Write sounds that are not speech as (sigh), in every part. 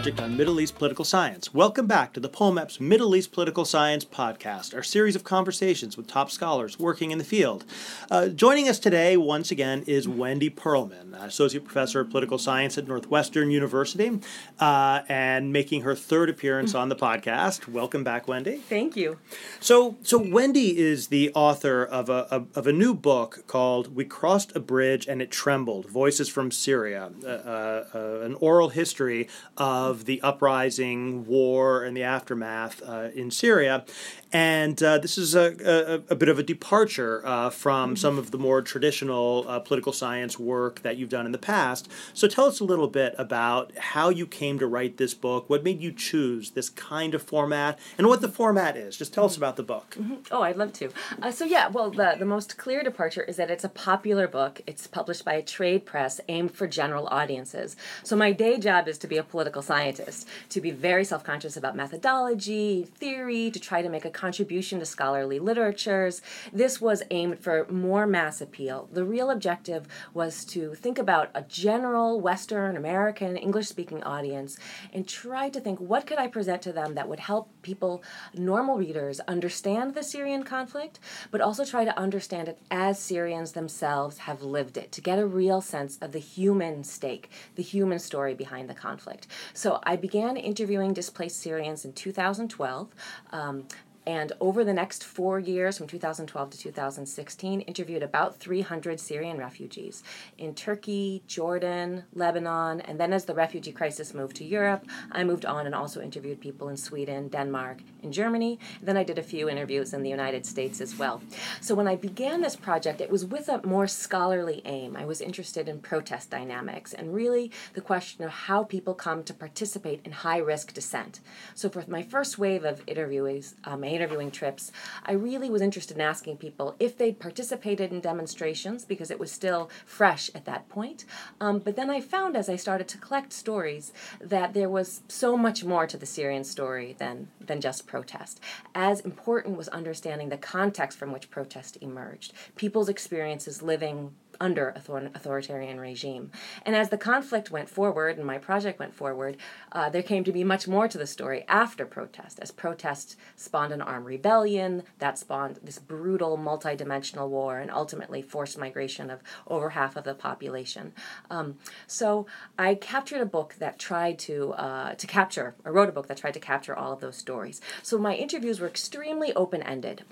project on Middle East political science. Welcome back to the POMEPS Middle East Political Science podcast, our series of conversations with top scholars working in the field. Uh, joining us today, once again, is Wendy Pearlman, Associate Professor of Political Science at Northwestern University, uh, and making her third appearance on the podcast. Welcome back, Wendy. Thank you. So, so Wendy is the author of a, a of a new book called "We Crossed a Bridge and It Trembled: Voices from Syria," uh, uh, uh an oral history of the uprising, war, and the aftermath uh, in Syria. And uh, this is a, a, a, bit of a departure uh, from some of the more traditional uh, political science work that you've done in the past. So tell us a little bit about how you came to write this book, what made you choose this kind of format, and what the format is. Just tell us about the book. Mm-hmm. Oh, I'd love to. Uh, so, yeah, well, the, the most clear departure is that it's a popular book. It's published by a trade press aimed for general audiences. So, my day job is to be a political scientist, to be very self conscious about methodology, theory, to try to make a contribution to scholarly literatures. This was aimed for more mass appeal. The real objective was to think about a general Western American English speaking audience and try to think what could I present to them that would help people, normal readers, understand the Syrian conflict, but also try to understand it as Syrians themselves have lived it, to get a real sense of the human stake, the human story behind the conflict. So I began interviewing displaced Syrians in 2012. Um, and over the next four years, from 2012 to 2016, interviewed about 300 Syrian refugees in Turkey, Jordan, Lebanon, and then as the refugee crisis moved to Europe, I moved on and also interviewed people in Sweden, Denmark, and Germany. Then I did a few interviews in the United States as well. So when I began this project, it was with a more scholarly aim. I was interested in protest dynamics and really the question of how people come to participate in high risk dissent. So for my first wave of interviewees, um, interviewing trips, I really was interested in asking people if they'd participated in demonstrations because it was still fresh at that point. Um, but then I found as I started to collect stories that there was so much more to the Syrian story than, than just protest. As important was understanding the context from which protest emerged, people's experiences living under author- authoritarian regime. And as the conflict went forward and my project went forward, uh, there came to be much more to the story after protest, as protest spawned an armed rebellion that spawned this brutal multi-dimensional war and ultimately forced migration of over half of the population. Um, so I captured a book that tried to uh, to capture, I wrote a book that tried to capture all of those stories. So my interviews were extremely open-ended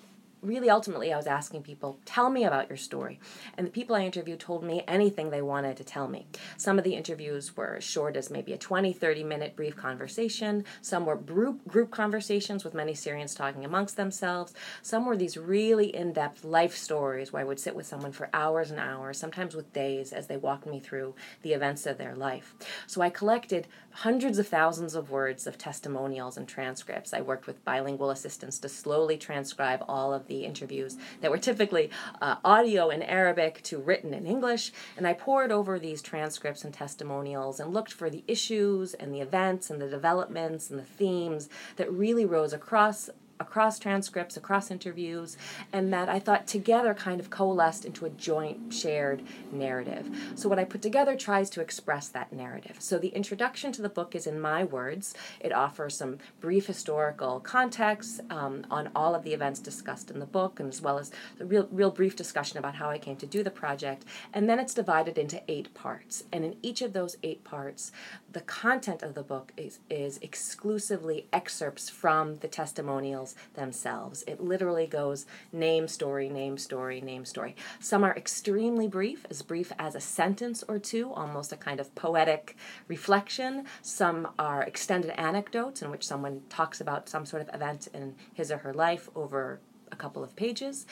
really ultimately I was asking people, tell me about your story. And the people I interviewed told me anything they wanted to tell me. Some of the interviews were as short as maybe a 20, 30 minute brief conversation. Some were group, group conversations with many Syrians talking amongst themselves. Some were these really in depth life stories where I would sit with someone for hours and hours, sometimes with days, as they walked me through the events of their life. So I collected hundreds of thousands of words of testimonials and transcripts. I worked with bilingual assistants to slowly transcribe all of the interviews that were typically uh, audio in Arabic to written in English. And I poured over these transcripts and testimonials and looked for the issues and the events and the developments and the themes that really rose across across transcripts, across interviews, and that I thought together kind of coalesced into a joint shared narrative. So, what I put together tries to express that narrative. So, the introduction to the book is in my words. It offers some brief historical context um, on all of the events discussed in the book, and as well as a real, real brief discussion about how I came to do the project. And then it's divided into eight parts. And in each of those eight parts, the content of the book is, is exclusively excerpts from the testimonials themselves. It literally goes name, story, name, story, name, story. Some are extremely brief, as brief as a sentence or two, almost a kind of poetic reflection. Some are extended anecdotes in which someone talks about some sort of event in his or her life over a couple of pages.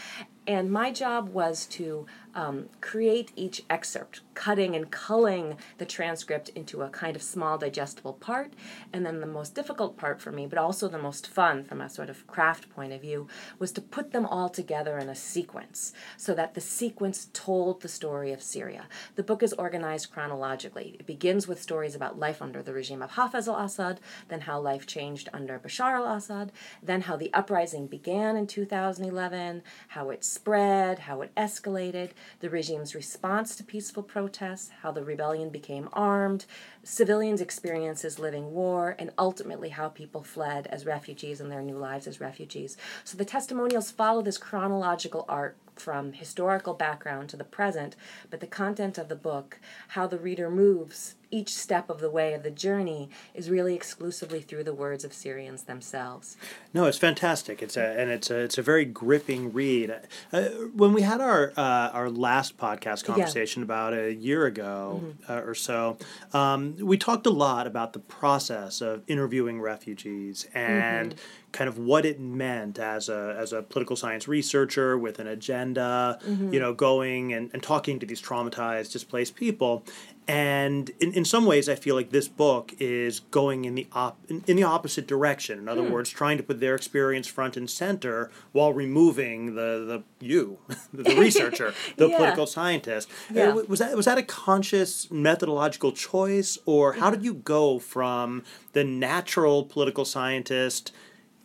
And my job was to um, create each excerpt, cutting and culling the transcript into a kind of small digestible part. And then the most difficult part for me, but also the most fun from a sort of craft point of view, was to put them all together in a sequence so that the sequence told the story of Syria. The book is organized chronologically. It begins with stories about life under the regime of Hafez al Assad, then how life changed under Bashar al Assad, then how the uprising began in 2011, how it's spread, how it escalated, the regime's response to peaceful protests, how the rebellion became armed, civilians' experiences living war, and ultimately how people fled as refugees and their new lives as refugees. So the testimonials follow this chronological arc from historical background to the present, but the content of the book, how the reader moves each step of the way of the journey, is really exclusively through the words of Syrians themselves. No, it's fantastic. It's a and it's a it's a very gripping read. Uh, when we had our uh, our last podcast conversation yeah. about a year ago mm-hmm. uh, or so, um, we talked a lot about the process of interviewing refugees and. Mm-hmm kind of what it meant as a as a political science researcher with an agenda, mm-hmm. you know, going and, and talking to these traumatized, displaced people. And in, in some ways, I feel like this book is going in the op- in, in the opposite direction. In other hmm. words, trying to put their experience front and center while removing the, the you, (laughs) the researcher, (laughs) the yeah. political scientist. Yeah. Uh, was that was that a conscious methodological choice, or how did you go from the natural political scientist?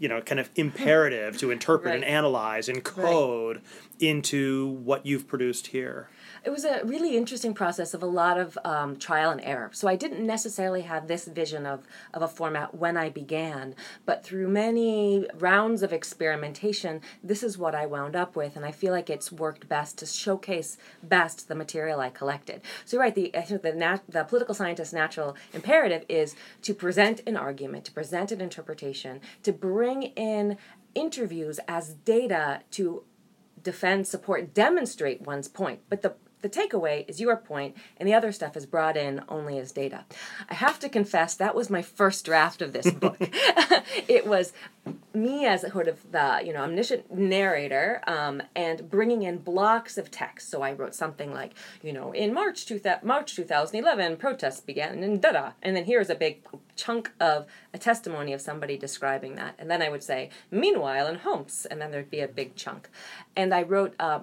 You know kind of imperative to interpret right. and analyze and code right. into what you've produced here it was a really interesting process of a lot of um, trial and error. So I didn't necessarily have this vision of, of a format when I began, but through many rounds of experimentation, this is what I wound up with, and I feel like it's worked best to showcase best the material I collected. So you're right, the, I think the, nat- the political scientist natural imperative is to present an argument, to present an interpretation, to bring in interviews as data to defend, support, demonstrate one's point. But the the takeaway is your point, and the other stuff is brought in only as data. I have to confess, that was my first draft of this book. (laughs) (laughs) it was me as a sort of the you know omniscient narrator um, and bringing in blocks of text. So I wrote something like, you know, in March, two th- March 2011, protests began, and da da. And then here's a big chunk of a testimony of somebody describing that. And then I would say, meanwhile, in Homs, and then there'd be a big chunk. And I wrote, uh,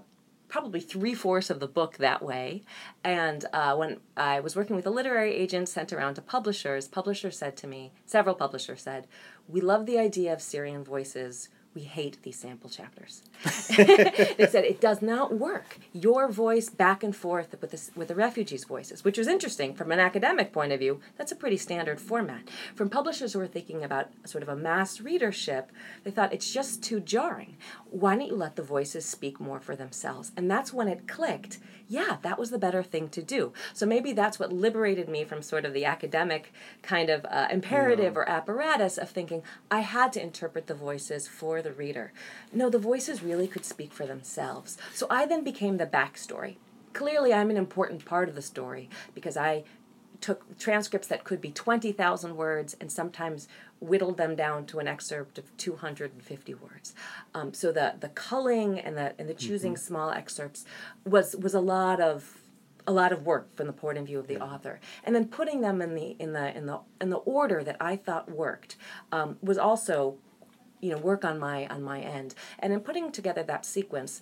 probably three fourths of the book that way. And uh, when I was working with a literary agent sent around to publishers, publishers said to me, several publishers said, We love the idea of Syrian voices we hate these sample chapters. (laughs) they said it does not work. Your voice back and forth with the, with the refugees' voices, which was interesting from an academic point of view. That's a pretty standard format. From publishers who were thinking about sort of a mass readership, they thought it's just too jarring. Why don't you let the voices speak more for themselves? And that's when it clicked. Yeah, that was the better thing to do. So maybe that's what liberated me from sort of the academic kind of uh, imperative yeah. or apparatus of thinking I had to interpret the voices for the the reader. No, the voices really could speak for themselves. So I then became the backstory. Clearly, I'm an important part of the story because I took transcripts that could be 20,000 words and sometimes whittled them down to an excerpt of 250 words. Um, so the, the culling and the, and the choosing mm-hmm. small excerpts was, was a lot of a lot of work from the point of view of the author, and then putting them in the in the in the in the order that I thought worked um, was also you know work on my on my end and in putting together that sequence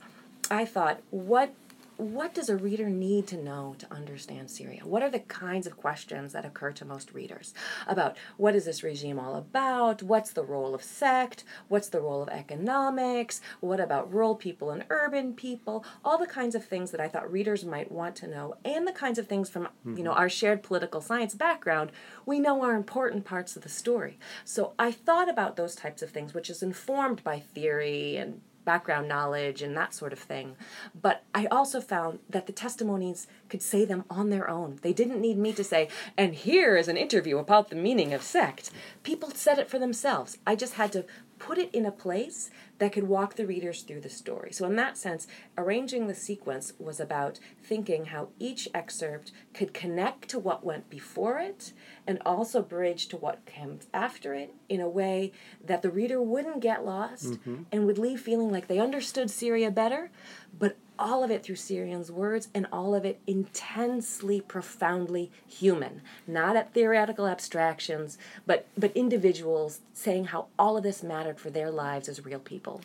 i thought what what does a reader need to know to understand Syria? What are the kinds of questions that occur to most readers about what is this regime all about? What's the role of sect? What's the role of economics? What about rural people and urban people? All the kinds of things that I thought readers might want to know, and the kinds of things from mm-hmm. you know mm-hmm. our shared political science background we know are important parts of the story. So I thought about those types of things, which is informed by theory and background knowledge and that sort of thing. But I also found that the testimonies could say them on their own. They didn't need me to say, and here is an interview about the meaning of sect. People said it for themselves. I just had to put it in a place that could walk the readers through the story. So, in that sense, arranging the sequence was about thinking how each excerpt could connect to what went before it and also bridge to what comes after it in a way that the reader wouldn't get lost mm-hmm. and would leave feeling like they understood Syria better, but all of it through Syrian's words and all of it intensely, profoundly human. Not at theoretical abstractions, but, but individuals saying how all of this mattered for their lives as real people.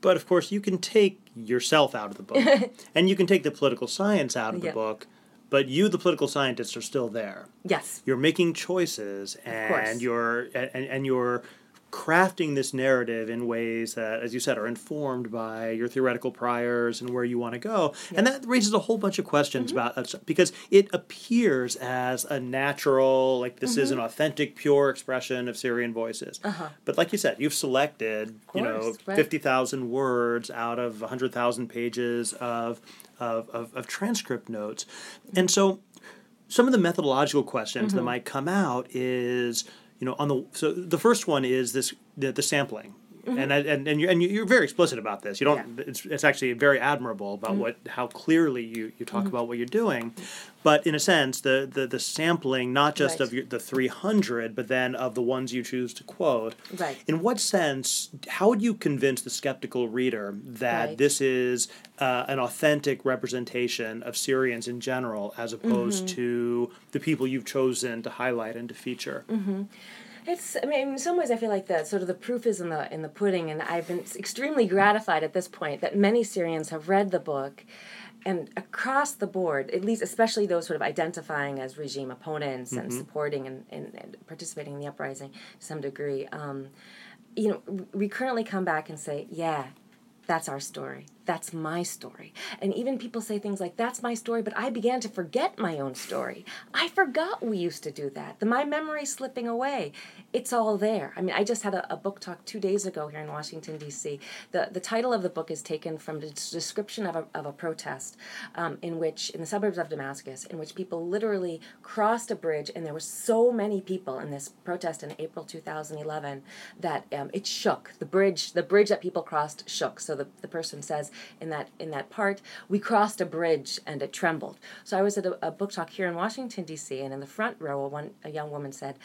But of course, you can take yourself out of the book, (laughs) and you can take the political science out of the book. But you, the political scientists, are still there. Yes. You're making choices, and you're and, and you're crafting this narrative in ways that, as you said, are informed by your theoretical priors and where you want to go. And that raises a whole bunch of questions Mm-hmm. about uh, because it appears as a natural, like this is an Mm-hmm. authentic, pure expression of Syrian voices. But like you said, you've selected, you know, Uh-huh. course, right. fifty thousand words out of hundred thousand pages of, of of of transcript notes, and so some of the methodological questions that might come out is you know on the so the first one is this the, the sampling and I- and and you're, and you're very explicit about this you don't it's, it's actually very admirable about what how clearly you you talk about what you're doing but in a sense the the, the sampling not just of your, the 300 but then of the ones you choose to quote Right. in what sense how would you convince the skeptical reader that Right. this is uh, an authentic representation of Syrians in general, as opposed Mm-hmm. to the people you've chosen to highlight and to feature. Mm-hmm. It's. I mean, in some ways, I feel like the sort of the proof is in the in the pudding, and I've been extremely gratified at this point that many Syrians have read the book, and across the board, at least, especially those sort of identifying as regime opponents and supporting and, and, and participating in the uprising to some degree, um, you know, we currently come back and say, yeah, that's our story. That's my story. And even people say things like, that's my story, but I began to forget my own story. I forgot we used to do that. The, my memory's slipping away. It's all there. I mean, I just had a, a book talk two days ago here in Washington, D.C. The, the title of the book is taken from the description of a, of a protest um, in which, in the suburbs of Damascus, in which people literally crossed a bridge, and there were so many people in this protest in April 2011 that um, it shook. The bridge, the bridge that people crossed shook. So the, the person says in that in that part, we crossed a bridge and it trembled. So I was at a, a book talk here in Washington D.C. and in the front row, a one a young woman said.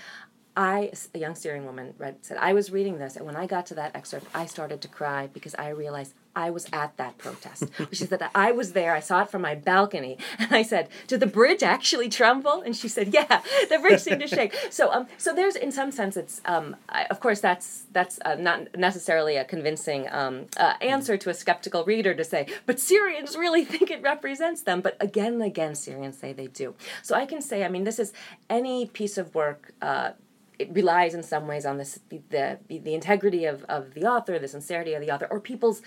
I, a young Syrian woman, read, said, I was reading this, and when I got to that excerpt, I started to cry because I realized I was at that protest. she said that I was there, I saw it from my balcony, and I said, Did the bridge actually tremble? And she said, Yeah, the bridge seemed to shake. (laughs) So, um, so there's, in some sense, it's, um, I, of course, that's that's uh, not necessarily a convincing um, uh, answer to a skeptical reader to say, but Syrians really (laughs) think it represents them. But again and again, Syrians say they do. So I can say, I mean, this is any piece of work. Uh, it relies in some ways on this the the, the integrity of, of the author, the sincerity of the author, or people's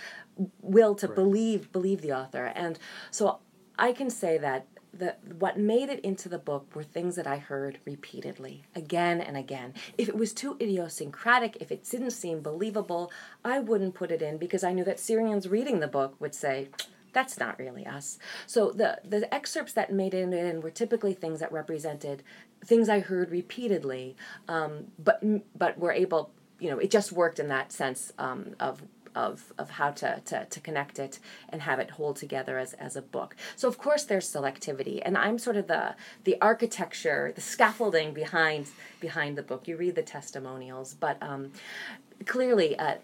will to believe believe the author. And so I can say that the what made it into the book were things that I heard repeatedly, again and again. If it was too idiosyncratic, if it didn't seem believable, I wouldn't put it in because I knew that Syrians reading the book would say, that's not really us. So the the excerpts that made it in were typically things that represented things I heard repeatedly, um, but but were able, you know, it just worked in that sense um, of. Of, of how to, to, to connect it and have it hold together as, as a book. So of course there's selectivity, and I'm sort of the the architecture, the scaffolding behind behind the book. You read the testimonials, but um, clearly uh,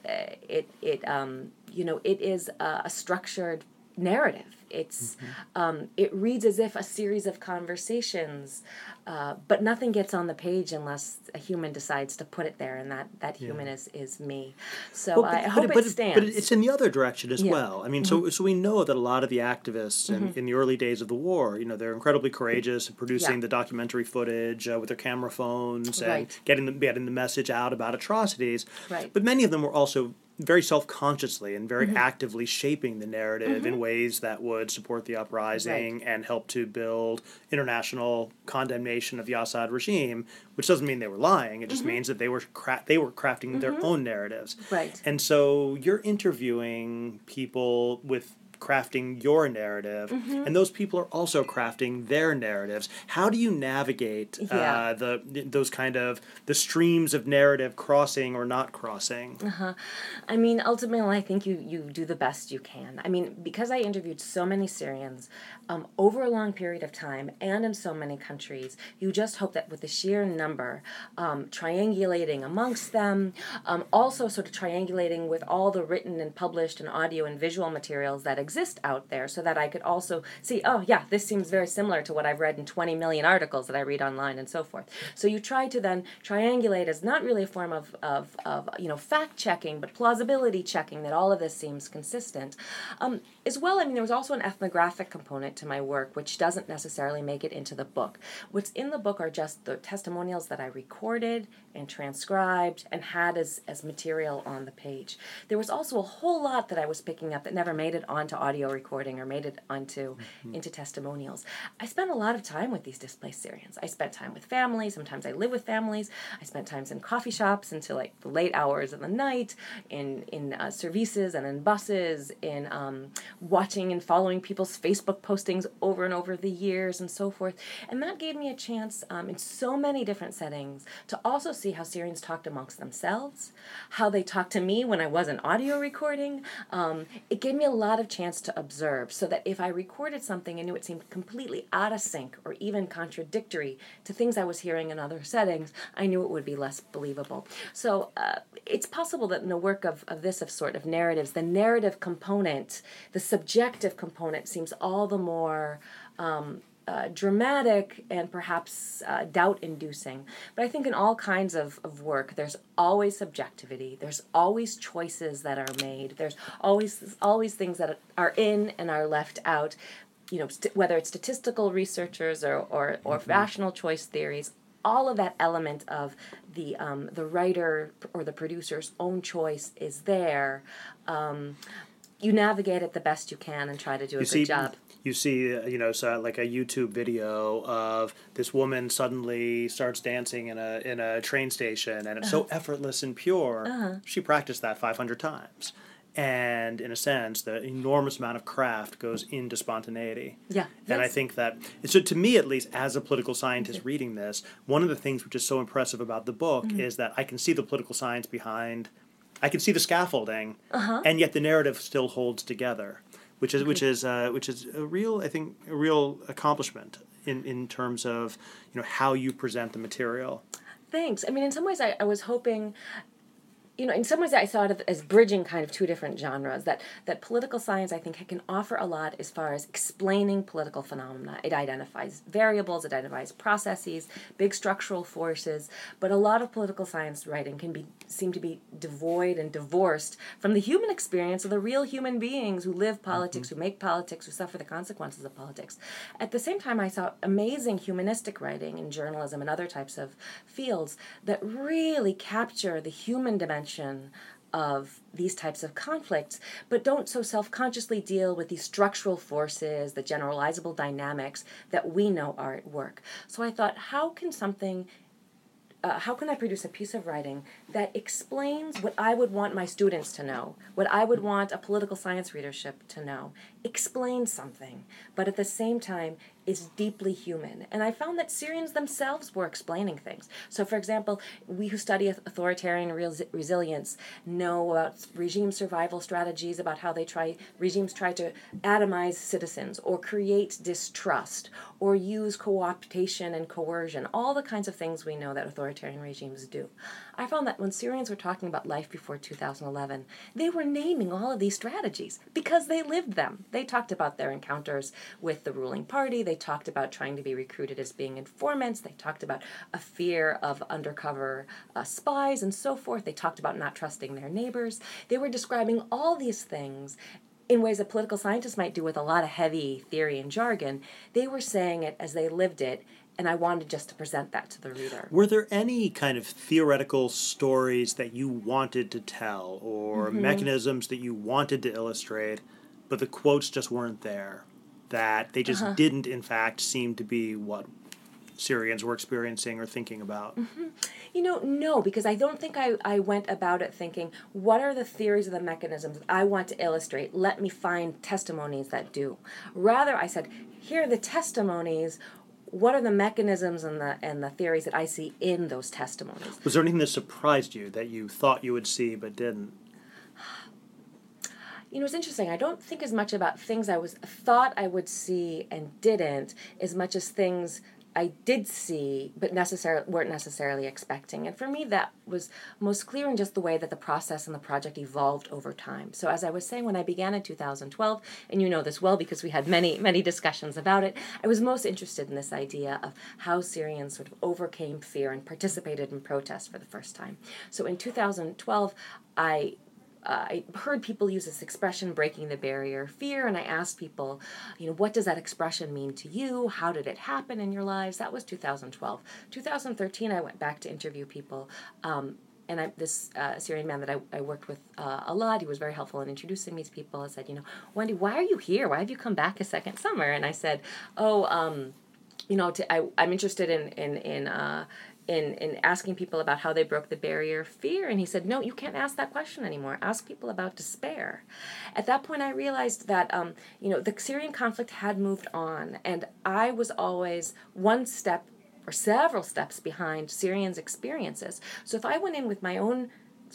it it um, you know it is a, a structured narrative. It's um, it reads as if a series of conversations, uh, but nothing gets on the page unless a human decides to put it there, and that that human is is me. So Well, I hope but, it stands. but it's in the other direction as Yeah. Mm-hmm. well. I mean, so so we know that a lot of the activists in, in the early days of the war, you know, they're incredibly courageous in producing Yeah. the documentary footage uh, with their camera phones and Right. getting the getting the message out about atrocities. Right. But many of them were also very self-consciously and Mm-hmm. very actively shaping the narrative in mm-hmm. ways that would support the uprising and help to build international condemnation of the Assad regime, which doesn't mean they were lying. It just mm-hmm. means that they were cra- they were crafting their mm-hmm. own narratives. Right. And so you're interviewing people with crafting your narrative, Mm-hmm. and those people are also crafting their narratives. How do you navigate uh, the those kind of the streams of narrative crossing or not crossing? I mean, ultimately, I think you you do the best you can. I mean, because I interviewed so many Syrians um, over a long period of time and in so many countries, you just hope that with the sheer number, um, triangulating amongst them, um, also sort of triangulating with all the written and published and audio and visual materials that exist exist out there so that I could also see, oh, yeah, this seems very similar to what I've read in 20 million articles that I read online and so forth. So you try to then triangulate as not really a form of, of, of you know, fact checking, but plausibility checking that all of this seems consistent. Um, as well, I mean, there was also an ethnographic component to my work, which doesn't necessarily make it into the book. What's in the book are just the testimonials that I recorded and transcribed and had as, as material on the page. There was also a whole lot that I was picking up that never made it onto audio recording or made it onto mm-hmm. into testimonials. I spent a lot of time with these displaced Syrians. I spent time with families. Sometimes I live with families. I spent times in coffee shops until like the late hours of the night, in in uh, services and in buses, in um, watching and following people's Facebook postings over and over the years and so forth. And that gave me a chance um, in so many different settings to also see how Syrians talked amongst themselves, how they talked to me when I wasn't audio recording. Um, it gave me a lot of chance to observe so that if I recorded something and knew it seemed completely out of sync or even contradictory to things I was hearing in other settings, I knew it would be less believable. So uh, it's possible that in the work of, of this of sort of narratives, the narrative component, the subjective component seems all the more um, uh, dramatic and perhaps uh, doubt inducing. But I think in all kinds of, of work, there's always subjectivity, there's always choices that are made, there's always, always things that are in and are left out. You know, st- whether it's statistical researchers or, or, or mm-hmm. rational choice theories, all of that element of the um, the writer or the producer's own choice is there. Um, you navigate it the best you can and try to do a you good see, job you see, uh, you know, so like a YouTube video of this woman suddenly starts dancing in a in a train station, and it's uh-huh. so effortless and pure. Uh-huh. She practiced that five hundred times, and in a sense, the enormous amount of craft goes into spontaneity. Yeah, and I think that so to me, at least, as a political scientist reading this, one of the things which is so impressive about the book mm-hmm. is that I can see the political science behind. I can see the scaffolding, uh-huh. and yet the narrative still holds together which is which is uh, which is a real I think a real accomplishment in in terms of you know how you present the material. Thanks. I mean, in some ways, I, I was hoping you know, in some ways, I saw it as bridging kind of two different genres. That that political science, I think, can offer a lot as far as explaining political phenomena. It identifies variables, it identifies processes, big structural forces. But a lot of political science writing can be seem to be devoid and divorced from the human experience of the real human beings who live politics, mm-hmm. who make politics, who suffer the consequences of politics. At the same time, I saw amazing humanistic writing in journalism and other types of fields that really capture the human dimension of these types of conflicts, but don't so self consciously deal with these structural forces, the generalizable dynamics that we know are at work. So I thought, how can something uh, how can I produce a piece of writing that explains what I would want my students to know, what I would want a political science readership to know, explain something, but at the same time is deeply human. And I found that Syrians themselves were explaining things. So, for example, we who study authoritarian res- resilience know about regime survival strategies, about how they try regimes try to atomize citizens or create distrust or use co-optation and coercion, all the kinds of things we know that authoritarian regimes do. I found that when Syrians were talking about life before 2011, they were naming all of these strategies because they lived them. They talked about their encounters with the ruling party, they talked about trying to be recruited as being informants, they talked about a fear of undercover uh, spies and so forth, they talked about not trusting their neighbors. They were describing all these things in ways that political scientists might do with a lot of heavy theory and jargon. They were saying it as they lived it and I wanted just to present that to the reader. Were there any kind of theoretical stories that you wanted to tell or mm-hmm. mechanisms that you wanted to illustrate, but the quotes just weren't there? That they just uh-huh. didn't, in fact, seem to be what Syrians were experiencing or thinking about? Mm-hmm. You know, no, because I don't think I, I went about it thinking, what are the theories of the mechanisms I want to illustrate? Let me find testimonies that do. Rather, I said, here are the testimonies what are the mechanisms and the and the theories that I see in those testimonies? Was there anything that surprised you that you thought you would see but didn't? You know, it's interesting. I don't think as much about things I was thought I would see and didn't, as much as things I did see, but necessarily weren't necessarily expecting. And for me, that was most clear in just the way that the process and the project evolved over time. So as I was saying, when I began in 2012, and you know this well because we had many many discussions about it, I was most interested in this idea of how Syrians sort of overcame fear and participated in protest for the first time. So in 2012, I uh, I heard people use this expression, breaking the barrier fear, and I asked people, you know, what does that expression mean to you? How did it happen in your lives? That was 2012. 2013, I went back to interview people. Um, and I, this uh, Syrian man that I, I worked with uh, a lot, he was very helpful in introducing me to people. I said, you know, Wendy, why are you here? Why have you come back a second summer? And I said, oh, um, you know, to, I, I'm interested in in in uh, in in asking people about how they broke the barrier of fear and he said no you can't ask that question anymore. Ask people about despair. At that point i realized that um, you know the syrian conflict had moved on and i was always one step or several steps behind syrians experiences. So if i went in with my own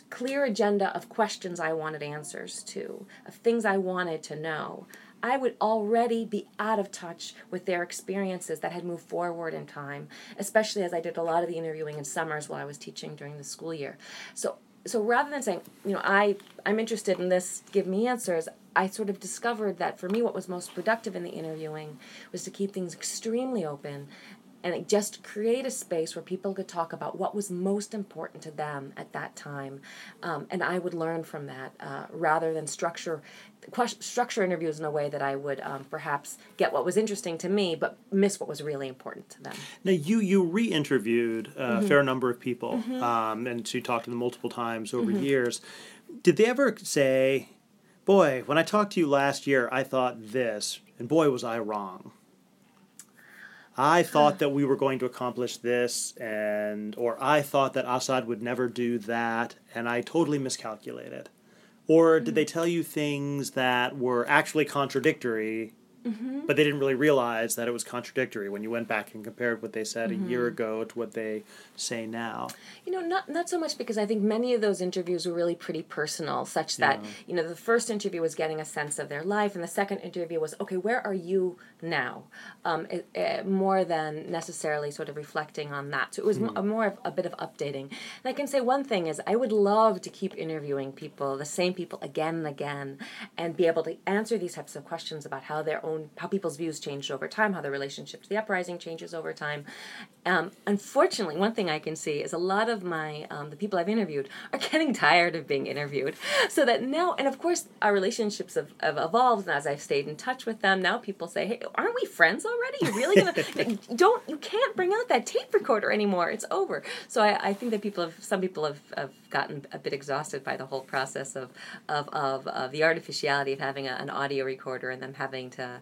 clear agenda of questions i wanted answers to of things i wanted to know I would already be out of touch with their experiences that had moved forward in time, especially as I did a lot of the interviewing in summers while I was teaching during the school year. So so rather than saying, you know, I I'm interested in this, give me answers, I sort of discovered that for me what was most productive in the interviewing was to keep things extremely open and just create a space where people could talk about what was most important to them at that time um, and i would learn from that uh, rather than structure question, structure interviews in a way that i would um, perhaps get what was interesting to me but miss what was really important to them now you you re-interviewed a mm-hmm. fair number of people mm-hmm. um, and so you talked to them multiple times over mm-hmm. years did they ever say boy when i talked to you last year i thought this and boy was i wrong I uh-huh. thought that we were going to accomplish this, and or I thought that Assad would never do that, and I totally miscalculated. Or did hmm. they tell you things that were actually contradictory Mm-hmm. But they didn't really realize that it was contradictory when you went back and compared what they said mm-hmm. a year mm-hmm. ago to what they say now. You know, not not so much because I think many of those interviews were really pretty personal, such that yeah. you know the first interview was getting a sense of their life, and the second interview was okay, where are you now? Um, it, it, more than necessarily sort of reflecting on that. So it was mm. more of a bit of updating. And I can say one thing is I would love to keep interviewing people, the same people again and again, and be able to answer these types of questions about how their own how people's views changed over time, how their relationship to the uprising changes over time. Um, unfortunately, one thing I can see is a lot of my um, the people I've interviewed are (laughs) getting tired of being interviewed. So that now, and of course, our relationships have, have evolved, and as I've stayed in touch with them, now people say, "Hey, aren't we friends already? You're really gonna (laughs) don't you can't bring out that tape recorder anymore? It's over." So I, I think that people have some people have, have gotten a bit exhausted by the whole process of of, of, of the artificiality of having a, an audio recorder and them having to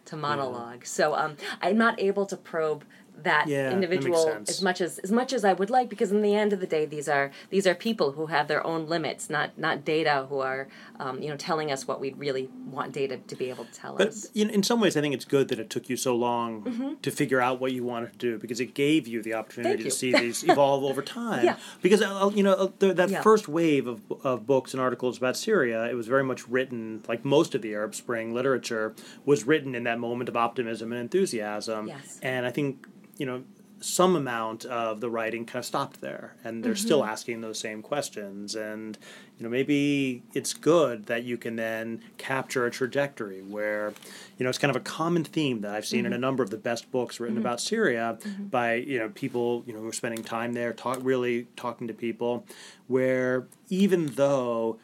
to monologue. So um, I'm not able to probe that yeah, individual that as much as as much as I would like because in the end of the day these are these are people who have their own limits not not data who are um, you know telling us what we really want data to be able to tell but, us. But in some ways I think it's good that it took you so long mm-hmm. to figure out what you wanted to do because it gave you the opportunity you. to see these (laughs) evolve over time. Yeah. Because uh, you know uh, the, that yeah. first wave of of books and articles about Syria it was very much written like most of the Arab Spring literature was written in that moment of optimism and enthusiasm. Yes. And I think you know, some amount of the writing kind of stopped there and they're mm-hmm. still asking those same questions and you know maybe it's good that you can then capture a trajectory where you know it's kind of a common theme that i've seen mm-hmm. in a number of the best books written mm-hmm. about syria mm-hmm. by you know people you know who are spending time there talk really talking to people where even though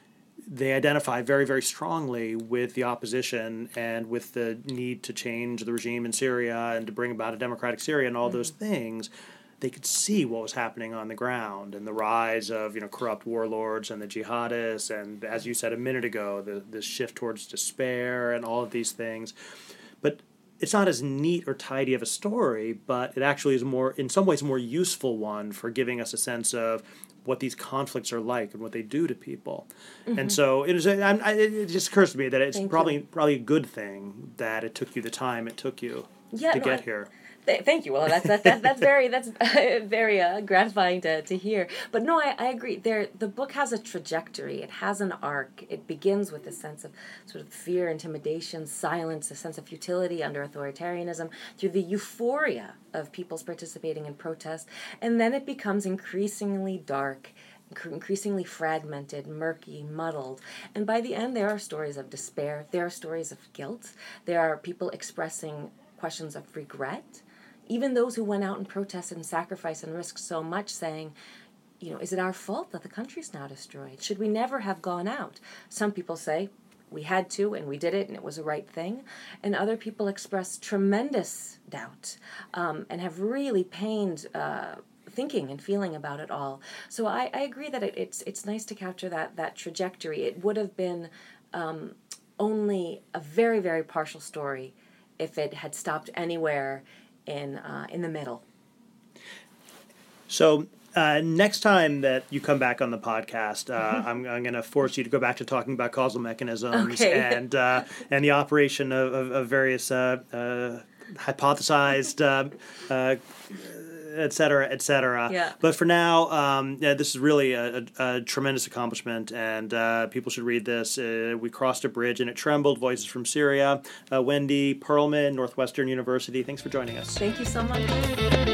they identify very, very strongly with the opposition and with the need to change the regime in Syria and to bring about a democratic Syria and all mm-hmm. those things. They could see what was happening on the ground and the rise of you know corrupt warlords and the jihadists and as you said a minute ago the the shift towards despair and all of these things, but it's not as neat or tidy of a story, but it actually is more, in some ways, more useful one for giving us a sense of what these conflicts are like and what they do to people. Mm-hmm. And so it is. I, it just occurs to me that it's Thank probably you. probably a good thing that it took you the time it took you. Yeah, to no, get I- here. Th- thank you. Well, that's that, that, that's very that's (laughs) very uh, gratifying to, to hear. But no, I, I agree. There, the book has a trajectory. It has an arc. It begins with a sense of sort of fear, intimidation, silence, a sense of futility under authoritarianism, through the euphoria of people's participating in protest, and then it becomes increasingly dark increasingly fragmented, murky, muddled. And by the end, there are stories of despair, there are stories of guilt, there are people expressing questions of regret. Even those who went out and protested and sacrificed and risked so much, saying, you know, is it our fault that the country's now destroyed? Should we never have gone out? Some people say, we had to and we did it and it was the right thing. And other people express tremendous doubt um, and have really pained uh, thinking and feeling about it all. So I, I agree that it, it's it's nice to capture that that trajectory. It would have been um, only a very very partial story if it had stopped anywhere in uh, in the middle. So uh, next time that you come back on the podcast, uh, I'm, I'm going to force you to go back to talking about causal mechanisms Okay. (laughs) and uh, and the operation of, of, of various uh, uh, hypothesized. Et cetera, et cetera. Yeah. But for now, um, yeah, this is really a, a, a tremendous accomplishment, and uh, people should read this. Uh, we crossed a bridge and it trembled. Voices from Syria. Uh, Wendy Pearlman, Northwestern University. Thanks for joining us. Thank you so much.